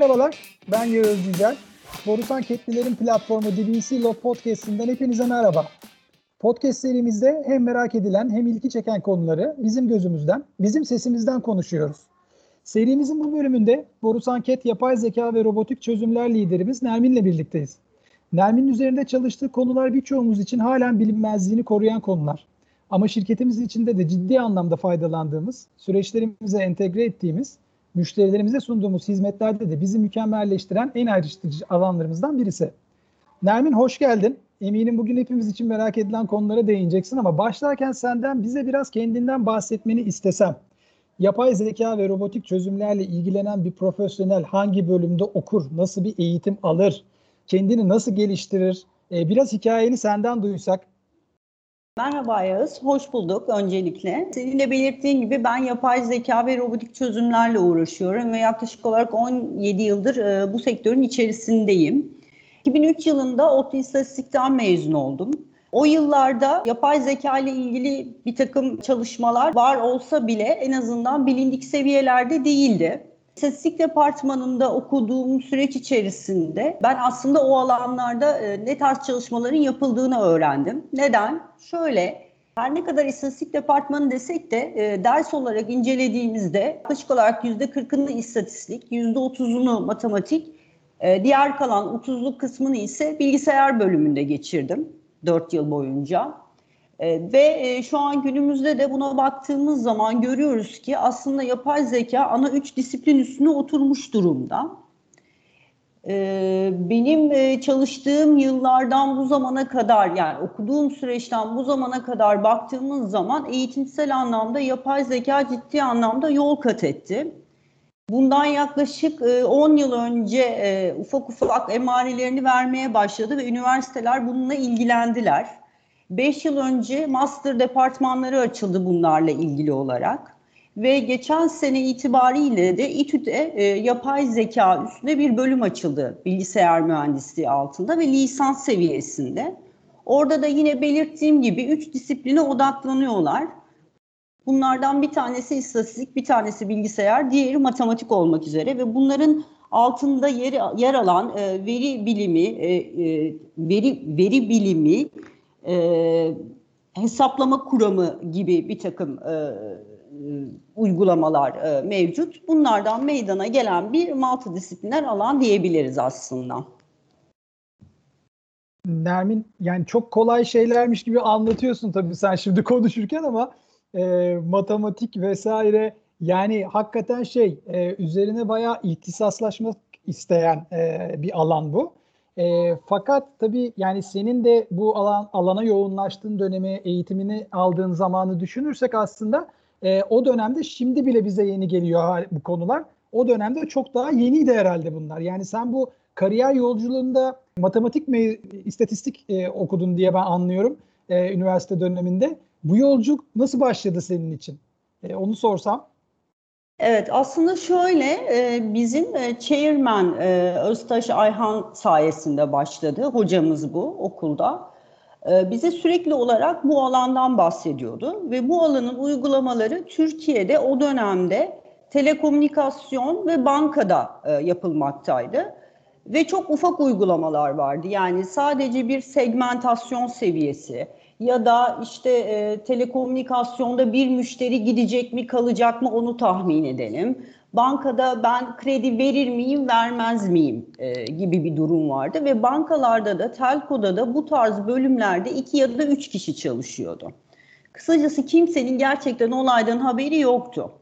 Merhabalar, ben Yağız Yücel. Borusan Ketlilerin platformu DBC Love Podcast'inden hepinize merhaba. Podcast serimizde hem merak edilen hem ilgi çeken konuları bizim gözümüzden, bizim sesimizden konuşuyoruz. Serimizin bu bölümünde Borusan Ket yapay zeka ve robotik çözümler liderimiz Nermin'le birlikteyiz. Nermin'in üzerinde çalıştığı konular birçoğumuz için halen bilinmezliğini koruyan konular. Ama şirketimiz içinde de ciddi anlamda faydalandığımız, süreçlerimize entegre ettiğimiz, müşterilerimize sunduğumuz hizmetlerde de bizi mükemmelleştiren en ayrıştırıcı alanlarımızdan birisi. Nermin hoş geldin. Eminim bugün hepimiz için merak edilen konulara değineceksin ama başlarken senden bize biraz kendinden bahsetmeni istesem. Yapay zeka ve robotik çözümlerle ilgilenen bir profesyonel hangi bölümde okur, nasıl bir eğitim alır, kendini nasıl geliştirir? Ee, biraz hikayeni senden duysak. Merhaba Yağız, hoş bulduk öncelikle. Senin de belirttiğin gibi ben yapay zeka ve robotik çözümlerle uğraşıyorum ve yaklaşık olarak 17 yıldır e, bu sektörün içerisindeyim. 2003 yılında ODTÜ İstatistik'ten mezun oldum. O yıllarda yapay zeka ile ilgili bir takım çalışmalar var olsa bile en azından bilindik seviyelerde değildi. İstatistik departmanında okuduğum süreç içerisinde ben aslında o alanlarda e, ne tarz çalışmaların yapıldığını öğrendim. Neden? Şöyle, her ne kadar istatistik departmanı desek de e, ders olarak incelediğimizde yaklaşık olarak %40'ını istatistik, %30'unu matematik, e, diğer kalan 30'luk kısmını ise bilgisayar bölümünde geçirdim 4 yıl boyunca. E, ve e, şu an günümüzde de buna baktığımız zaman görüyoruz ki aslında yapay zeka ana üç disiplin üstüne oturmuş durumda. E, benim e, çalıştığım yıllardan bu zamana kadar yani okuduğum süreçten bu zamana kadar baktığımız zaman eğitimsel anlamda yapay zeka ciddi anlamda yol kat etti. Bundan yaklaşık 10 yıl önce ufak ufak emarelerini vermeye başladı ve üniversiteler bununla ilgilendiler. 5 yıl önce master departmanları açıldı bunlarla ilgili olarak. Ve geçen sene itibariyle de İTÜ'de e, yapay zeka üstüne bir bölüm açıldı bilgisayar mühendisliği altında ve lisans seviyesinde. Orada da yine belirttiğim gibi üç disipline odaklanıyorlar. Bunlardan bir tanesi istatistik, bir tanesi bilgisayar, diğeri matematik olmak üzere ve bunların altında yer, yer alan e, veri bilimi, e, e, veri veri bilimi e, hesaplama kuramı gibi bir takım e, uygulamalar e, mevcut. Bunlardan meydana gelen bir multidisipliner alan diyebiliriz aslında. Nermin yani çok kolay şeylermiş gibi anlatıyorsun tabii sen şimdi konuşurken ama e, matematik vesaire yani hakikaten şey e, üzerine bayağı ihtisaslaşmak isteyen e, bir alan bu. E, fakat tabii yani senin de bu alan alana yoğunlaştığın dönemi, eğitimini aldığın zamanı düşünürsek aslında e, o dönemde şimdi bile bize yeni geliyor bu konular. O dönemde çok daha yeniydi herhalde bunlar. Yani sen bu kariyer yolculuğunda matematik mi, istatistik e, okudun diye ben anlıyorum e, üniversite döneminde. Bu yolculuk nasıl başladı senin için? E, onu sorsam. Evet aslında şöyle e, bizim e, chairman e, Öztaş Ayhan sayesinde başladı hocamız bu okulda. Bize sürekli olarak bu alandan bahsediyordu ve bu alanın uygulamaları Türkiye'de o dönemde telekomünikasyon ve bankada yapılmaktaydı. Ve çok ufak uygulamalar vardı. Yani sadece bir segmentasyon seviyesi, ya da işte e, telekomünikasyonda bir müşteri gidecek mi kalacak mı onu tahmin edelim. Bankada ben kredi verir miyim vermez miyim e, gibi bir durum vardı ve bankalarda da telkoda da bu tarz bölümlerde iki ya da üç kişi çalışıyordu. Kısacası kimsenin gerçekten olaydan haberi yoktu.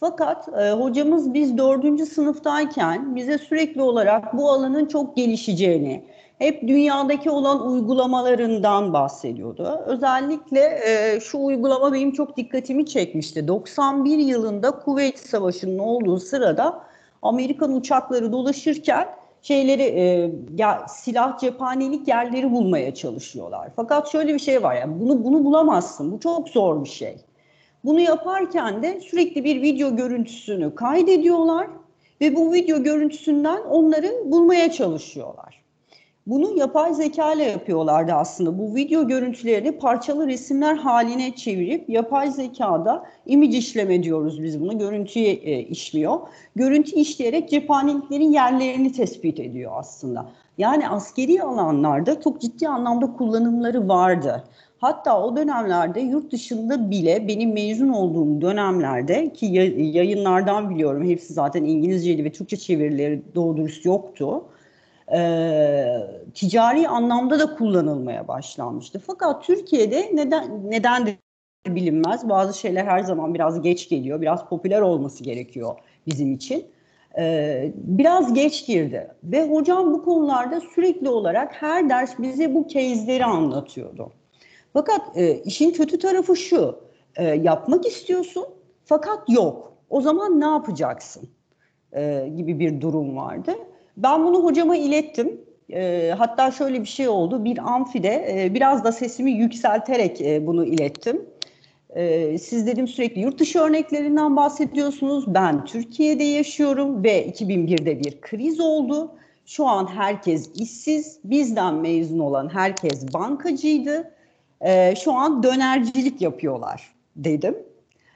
Fakat e, hocamız biz dördüncü sınıftayken bize sürekli olarak bu alanın çok gelişeceğini, hep dünyadaki olan uygulamalarından bahsediyordu. Özellikle e, şu uygulama benim çok dikkatimi çekmişti. 91 yılında Kuveyt Savaşı'nın olduğu sırada Amerikan uçakları dolaşırken şeyleri e, ya, silah cephanelik yerleri bulmaya çalışıyorlar. Fakat şöyle bir şey var ya yani bunu bunu bulamazsın. Bu çok zor bir şey. Bunu yaparken de sürekli bir video görüntüsünü kaydediyorlar ve bu video görüntüsünden onları bulmaya çalışıyorlar. Bunu yapay zeka ile yapıyorlardı aslında. Bu video görüntülerini parçalı resimler haline çevirip yapay zekada image işleme diyoruz biz bunu. Görüntüye e, işliyor. Görüntü işleyerek cephaneliklerin yerlerini tespit ediyor aslında. Yani askeri alanlarda çok ciddi anlamda kullanımları vardı. Hatta o dönemlerde yurt dışında bile benim mezun olduğum dönemlerde ki yayınlardan biliyorum hepsi zaten İngilizceydi ve Türkçe çevirileri doğru dürüst yoktu e, ticari anlamda da kullanılmaya başlanmıştı. Fakat Türkiye'de neden neden de bilinmez. Bazı şeyler her zaman biraz geç geliyor. Biraz popüler olması gerekiyor bizim için. Biraz geç girdi ve hocam bu konularda sürekli olarak her ders bize bu case'leri anlatıyordu. Fakat e, işin kötü tarafı şu, e, yapmak istiyorsun fakat yok. O zaman ne yapacaksın? E, gibi bir durum vardı. Ben bunu hocama ilettim. E, hatta şöyle bir şey oldu. Bir amfide e, biraz da sesimi yükselterek e, bunu ilettim. E, siz dedim sürekli yurt dışı örneklerinden bahsediyorsunuz. Ben Türkiye'de yaşıyorum ve 2001'de bir kriz oldu. Şu an herkes işsiz. Bizden mezun olan herkes bankacıydı. E, şu an dönercilik yapıyorlar dedim.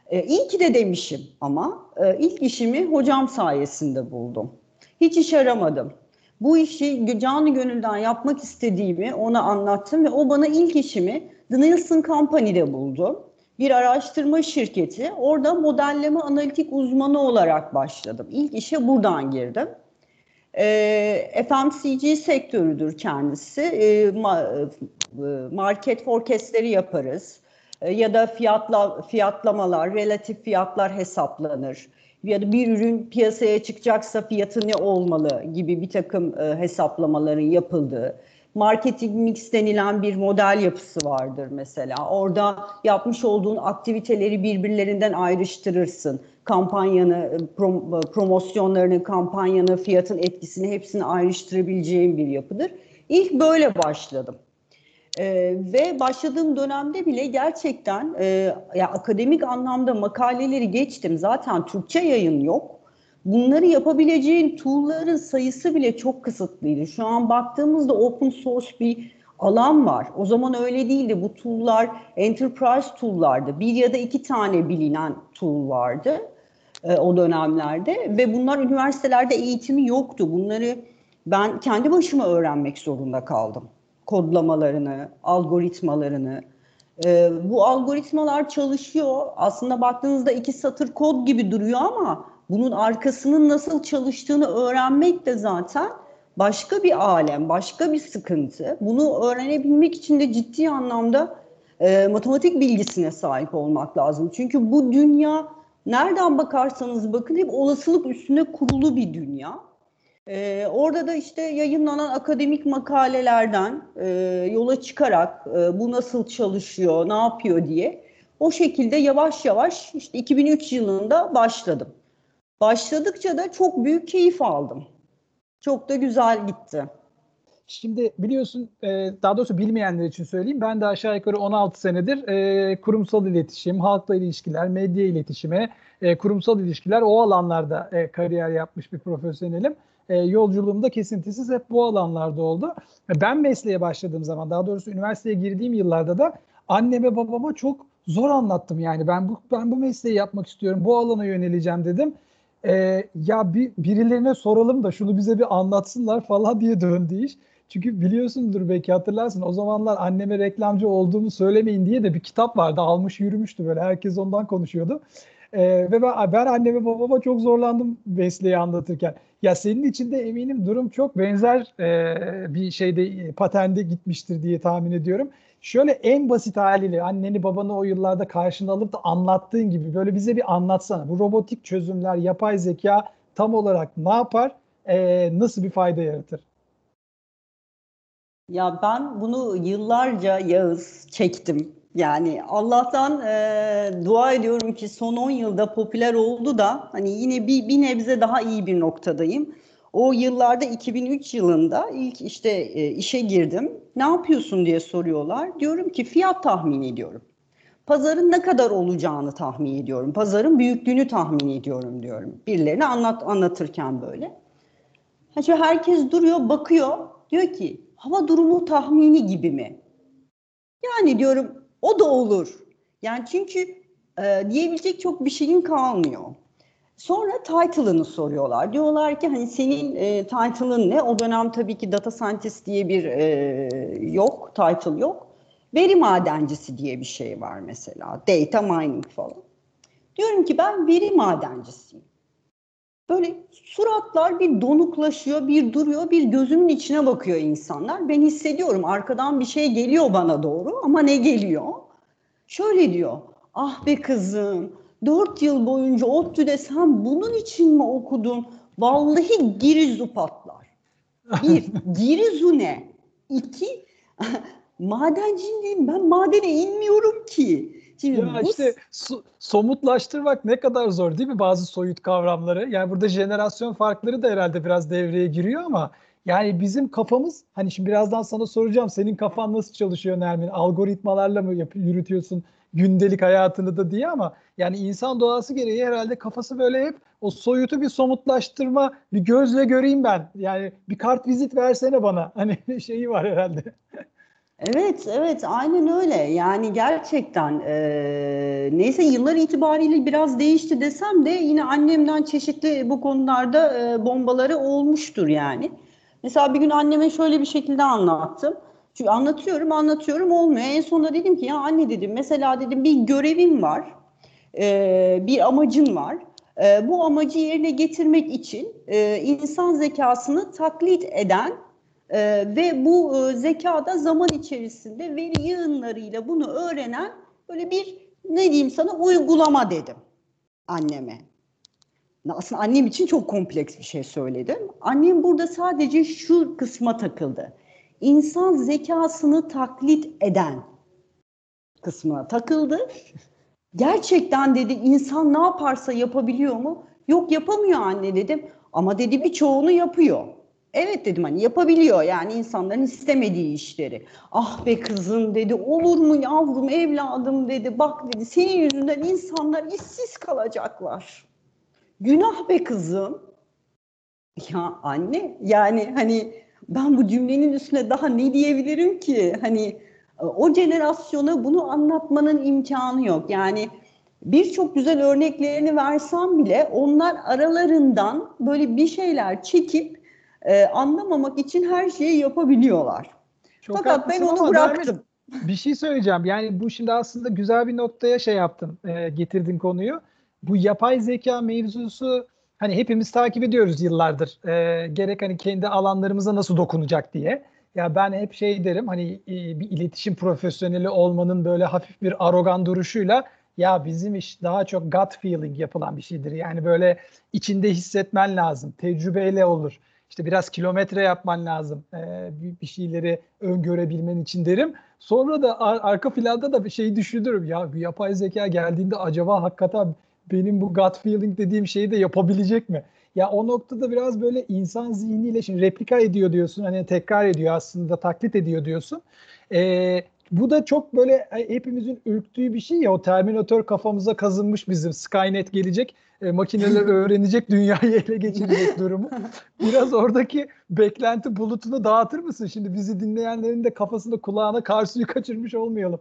E, iyi ki de demişim ama e, ilk işimi hocam sayesinde buldum. Hiç iş aramadım. Bu işi canı gönülden yapmak istediğimi ona anlattım ve o bana ilk işimi The Nielsen Company'de buldu. Bir araştırma şirketi. Orada modelleme analitik uzmanı olarak başladım. İlk işe buradan girdim. E, FMCG sektörüdür kendisi. E, ma, market forecastleri yaparız. E, ya da fiyatla, fiyatlamalar, relatif fiyatlar hesaplanır ya da bir ürün piyasaya çıkacaksa fiyatı ne olmalı gibi bir takım e, hesaplamaların yapıldığı, marketing mix denilen bir model yapısı vardır mesela. Orada yapmış olduğun aktiviteleri birbirlerinden ayrıştırırsın. Kampanyanı, e, prom, e, promosyonlarını, kampanyanı, fiyatın etkisini hepsini ayrıştırabileceğin bir yapıdır. İlk böyle başladım. Ee, ve başladığım dönemde bile gerçekten e, ya akademik anlamda makaleleri geçtim. Zaten Türkçe yayın yok. Bunları yapabileceğin tool'ların sayısı bile çok kısıtlıydı. Şu an baktığımızda open source bir alan var. O zaman öyle değildi. Bu tool'lar enterprise tool'lardı. Bir ya da iki tane bilinen tool vardı e, o dönemlerde ve bunlar üniversitelerde eğitimi yoktu. Bunları ben kendi başıma öğrenmek zorunda kaldım kodlamalarını, algoritmalarını. E, bu algoritmalar çalışıyor. Aslında baktığınızda iki satır kod gibi duruyor ama bunun arkasının nasıl çalıştığını öğrenmek de zaten başka bir alem, başka bir sıkıntı. Bunu öğrenebilmek için de ciddi anlamda e, matematik bilgisine sahip olmak lazım. Çünkü bu dünya nereden bakarsanız bakın hep olasılık üstüne kurulu bir dünya. Ee, orada da işte yayınlanan akademik makalelerden e, yola çıkarak e, bu nasıl çalışıyor, ne yapıyor diye o şekilde yavaş yavaş işte 2003 yılında başladım. Başladıkça da çok büyük keyif aldım. Çok da güzel gitti. Şimdi biliyorsun e, daha doğrusu bilmeyenler için söyleyeyim. Ben de aşağı yukarı 16 senedir e, kurumsal iletişim, halkla ilişkiler, medya iletişimi, e, kurumsal ilişkiler o alanlarda kariyer yapmış bir profesyonelim e, yolculuğumda kesintisiz hep bu alanlarda oldu. Ben mesleğe başladığım zaman daha doğrusu üniversiteye girdiğim yıllarda da anneme babama çok zor anlattım yani ben bu ben bu mesleği yapmak istiyorum bu alana yöneleceğim dedim. Ee, ya bir birilerine soralım da şunu bize bir anlatsınlar falan diye döndü iş. Çünkü biliyorsundur belki hatırlarsın o zamanlar anneme reklamcı olduğumu söylemeyin diye de bir kitap vardı almış yürümüştü böyle herkes ondan konuşuyordu. Ee, ve ben, ben anneme babama çok zorlandım mesleği anlatırken. Ya senin için de eminim durum çok benzer e, bir şeyde e, patende gitmiştir diye tahmin ediyorum. Şöyle en basit haliyle anneni babanı o yıllarda karşına alıp da anlattığın gibi böyle bize bir anlatsana. Bu robotik çözümler, yapay zeka tam olarak ne yapar? E, nasıl bir fayda yaratır? Ya ben bunu yıllarca Yağız çektim. Yani Allah'tan e, dua ediyorum ki son 10 yılda popüler oldu da hani yine bir, bir nebze daha iyi bir noktadayım. O yıllarda 2003 yılında ilk işte e, işe girdim. Ne yapıyorsun diye soruyorlar. Diyorum ki fiyat tahmin ediyorum. Pazarın ne kadar olacağını tahmin ediyorum. Pazarın büyüklüğünü tahmin ediyorum diyorum. Birilerine anlat anlatırken böyle. Şimdi herkes duruyor, bakıyor. Diyor ki hava durumu tahmini gibi mi? Yani diyorum o da olur. Yani çünkü e, diyebilecek çok bir şeyin kalmıyor. Sonra title'ını soruyorlar. Diyorlar ki hani senin e, title'ın ne? O dönem tabii ki data scientist diye bir e, yok, title yok. Veri madencisi diye bir şey var mesela. Data mining falan. Diyorum ki ben veri madencisiyim. Böyle suratlar bir donuklaşıyor, bir duruyor, bir gözümün içine bakıyor insanlar. Ben hissediyorum arkadan bir şey geliyor bana doğru ama ne geliyor? Şöyle diyor, ah be kızım, dört yıl boyunca ODTÜ'de sen bunun için mi okudun? Vallahi girizu patlar. Bir, girizu ne? İki, madenciyim ben madene inmiyorum ki. Şimdi ya bu... işte so- somutlaştırmak ne kadar zor değil mi bazı soyut kavramları? Yani burada jenerasyon farkları da herhalde biraz devreye giriyor ama yani bizim kafamız hani şimdi birazdan sana soracağım senin kafan nasıl çalışıyor Nermin? Algoritmalarla mı yap- yürütüyorsun gündelik hayatını da diye ama yani insan doğası gereği herhalde kafası böyle hep o soyutu bir somutlaştırma bir gözle göreyim ben. Yani bir kart vizit versene bana. Hani şeyi var herhalde. Evet, evet, aynen öyle. Yani gerçekten e, neyse yıllar itibariyle biraz değişti desem de yine annemden çeşitli bu konularda e, bombaları olmuştur yani. Mesela bir gün anneme şöyle bir şekilde anlattım. Çünkü anlatıyorum, anlatıyorum olmuyor. En sonunda dedim ki ya anne dedim mesela dedim bir görevim var, e, bir amacın var. E, bu amacı yerine getirmek için e, insan zekasını taklit eden ee, ve bu e, zekada zaman içerisinde veri yığınlarıyla bunu öğrenen böyle bir ne diyeyim sana uygulama dedim anneme. Aslında annem için çok kompleks bir şey söyledim. Annem burada sadece şu kısma takıldı. İnsan zekasını taklit eden kısmına takıldı. Gerçekten dedi insan ne yaparsa yapabiliyor mu? Yok yapamıyor anne dedim. Ama dedi birçoğunu yapıyor. Evet dedim hani yapabiliyor yani insanların istemediği işleri. Ah be kızım dedi olur mu yavrum evladım dedi bak dedi senin yüzünden insanlar işsiz kalacaklar. Günah be kızım. Ya anne yani hani ben bu cümlenin üstüne daha ne diyebilirim ki? Hani o jenerasyona bunu anlatmanın imkanı yok. Yani birçok güzel örneklerini versem bile onlar aralarından böyle bir şeyler çekip e, anlamamak için her şeyi yapabiliyorlar. Çok Fakat ben onu bıraktım. Bir şey söyleyeceğim. Yani bu şimdi aslında güzel bir noktaya şey yaptın, e, getirdin konuyu. Bu yapay zeka mevzusu hani hepimiz takip ediyoruz yıllardır. E, gerek hani kendi alanlarımıza nasıl dokunacak diye. Ya ben hep şey derim hani e, bir iletişim profesyoneli olmanın böyle hafif bir arogan duruşuyla ya bizim iş daha çok gut feeling yapılan bir şeydir. Yani böyle içinde hissetmen lazım. Tecrübeyle olur işte biraz kilometre yapman lazım e, bir şeyleri öngörebilmen için derim. Sonra da ar- arka planda da bir şeyi düşünürüm. Ya bir yapay zeka geldiğinde acaba hakikaten benim bu gut feeling dediğim şeyi de yapabilecek mi? Ya o noktada biraz böyle insan zihniyle şimdi replika ediyor diyorsun. Hani tekrar ediyor aslında taklit ediyor diyorsun. Ee, bu da çok böyle e, hepimizin ürktüğü bir şey ya o Terminator kafamıza kazınmış bizim Skynet gelecek e, makineler öğrenecek dünyayı ele geçirecek durumu. Biraz oradaki beklenti bulutunu dağıtır mısın? Şimdi bizi dinleyenlerin de kafasında kulağına kar suyu kaçırmış olmayalım.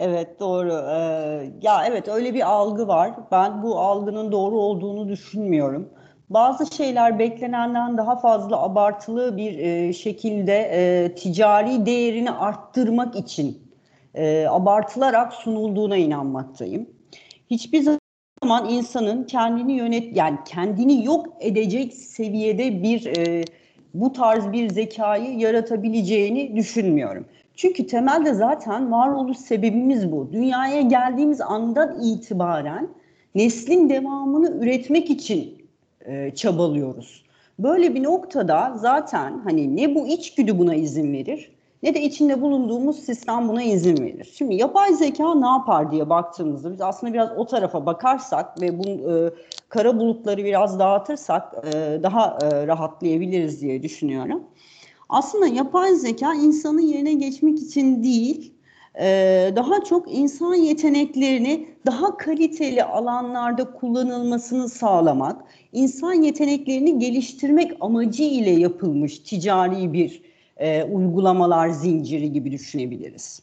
Evet doğru. Ee, ya evet öyle bir algı var. Ben bu algının doğru olduğunu düşünmüyorum. Bazı şeyler beklenenden daha fazla abartılı bir e, şekilde e, ticari değerini arttırmak için e, abartılarak sunulduğuna inanmaktayım. Hiçbir zaman insanın kendini yönet yani kendini yok edecek seviyede bir e, bu tarz bir zekayı yaratabileceğini düşünmüyorum. Çünkü temelde zaten varoluş sebebimiz bu. Dünyaya geldiğimiz andan itibaren neslin devamını üretmek için e, çabalıyoruz. Böyle bir noktada zaten hani ne bu içgüdü buna izin verir ne de içinde bulunduğumuz sistem buna izin verir. Şimdi yapay zeka ne yapar diye baktığımızda biz aslında biraz o tarafa bakarsak ve bu e, kara bulutları biraz dağıtırsak e, daha e, rahatlayabiliriz diye düşünüyorum. Aslında yapay zeka insanın yerine geçmek için değil, e, daha çok insan yeteneklerini daha kaliteli alanlarda kullanılmasını sağlamak, insan yeteneklerini geliştirmek amacı ile yapılmış ticari bir e, uygulamalar zinciri gibi düşünebiliriz.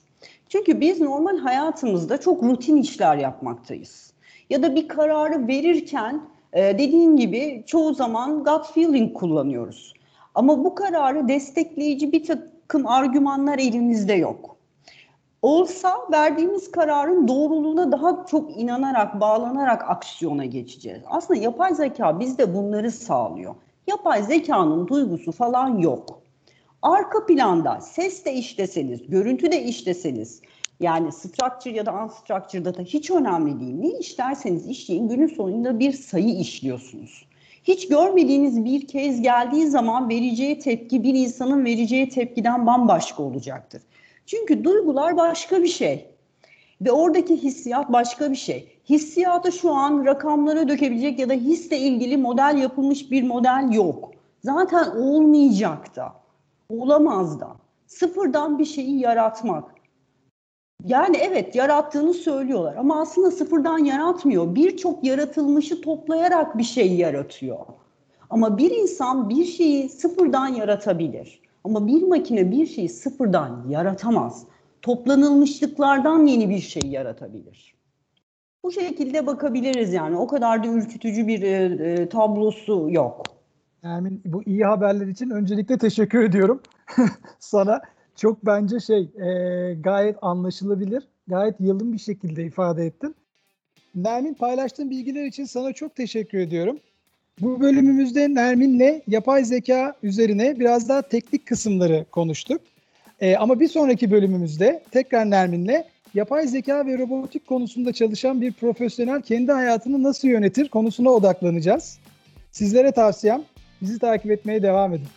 Çünkü biz normal hayatımızda çok rutin işler yapmaktayız. Ya da bir kararı verirken e, dediğin gibi çoğu zaman gut feeling kullanıyoruz. Ama bu kararı destekleyici bir takım argümanlar elimizde yok. Olsa verdiğimiz kararın doğruluğuna daha çok inanarak, bağlanarak aksiyona geçeceğiz. Aslında yapay zeka bizde bunları sağlıyor. Yapay zekanın duygusu falan yok. Arka planda ses de işleseniz, görüntü de işleseniz, yani structure ya da unstructured data hiç önemli değil. Ne işlerseniz işleyin günün sonunda bir sayı işliyorsunuz. Hiç görmediğiniz bir kez geldiği zaman vereceği tepki bir insanın vereceği tepkiden bambaşka olacaktır. Çünkü duygular başka bir şey. Ve oradaki hissiyat başka bir şey. Hissiyatı şu an rakamlara dökebilecek ya da hisle ilgili model yapılmış bir model yok. Zaten olmayacak da. Olamaz da. Sıfırdan bir şeyi yaratmak. Yani evet yarattığını söylüyorlar ama aslında sıfırdan yaratmıyor. Birçok yaratılmışı toplayarak bir şey yaratıyor. Ama bir insan bir şeyi sıfırdan yaratabilir. Ama bir makine bir şeyi sıfırdan yaratamaz. Toplanılmışlıklardan yeni bir şey yaratabilir. Bu şekilde bakabiliriz yani. O kadar da ürkütücü bir e, e, tablosu yok. Nermin bu iyi haberler için öncelikle teşekkür ediyorum sana. Çok bence şey e, gayet anlaşılabilir, gayet yalın bir şekilde ifade ettin. Nermin paylaştığın bilgiler için sana çok teşekkür ediyorum. Bu bölümümüzde Nermin'le yapay zeka üzerine biraz daha teknik kısımları konuştuk. E, ama bir sonraki bölümümüzde tekrar Nermin'le yapay zeka ve robotik konusunda çalışan bir profesyonel kendi hayatını nasıl yönetir konusuna odaklanacağız. Sizlere tavsiyem bizi takip etmeye devam edin.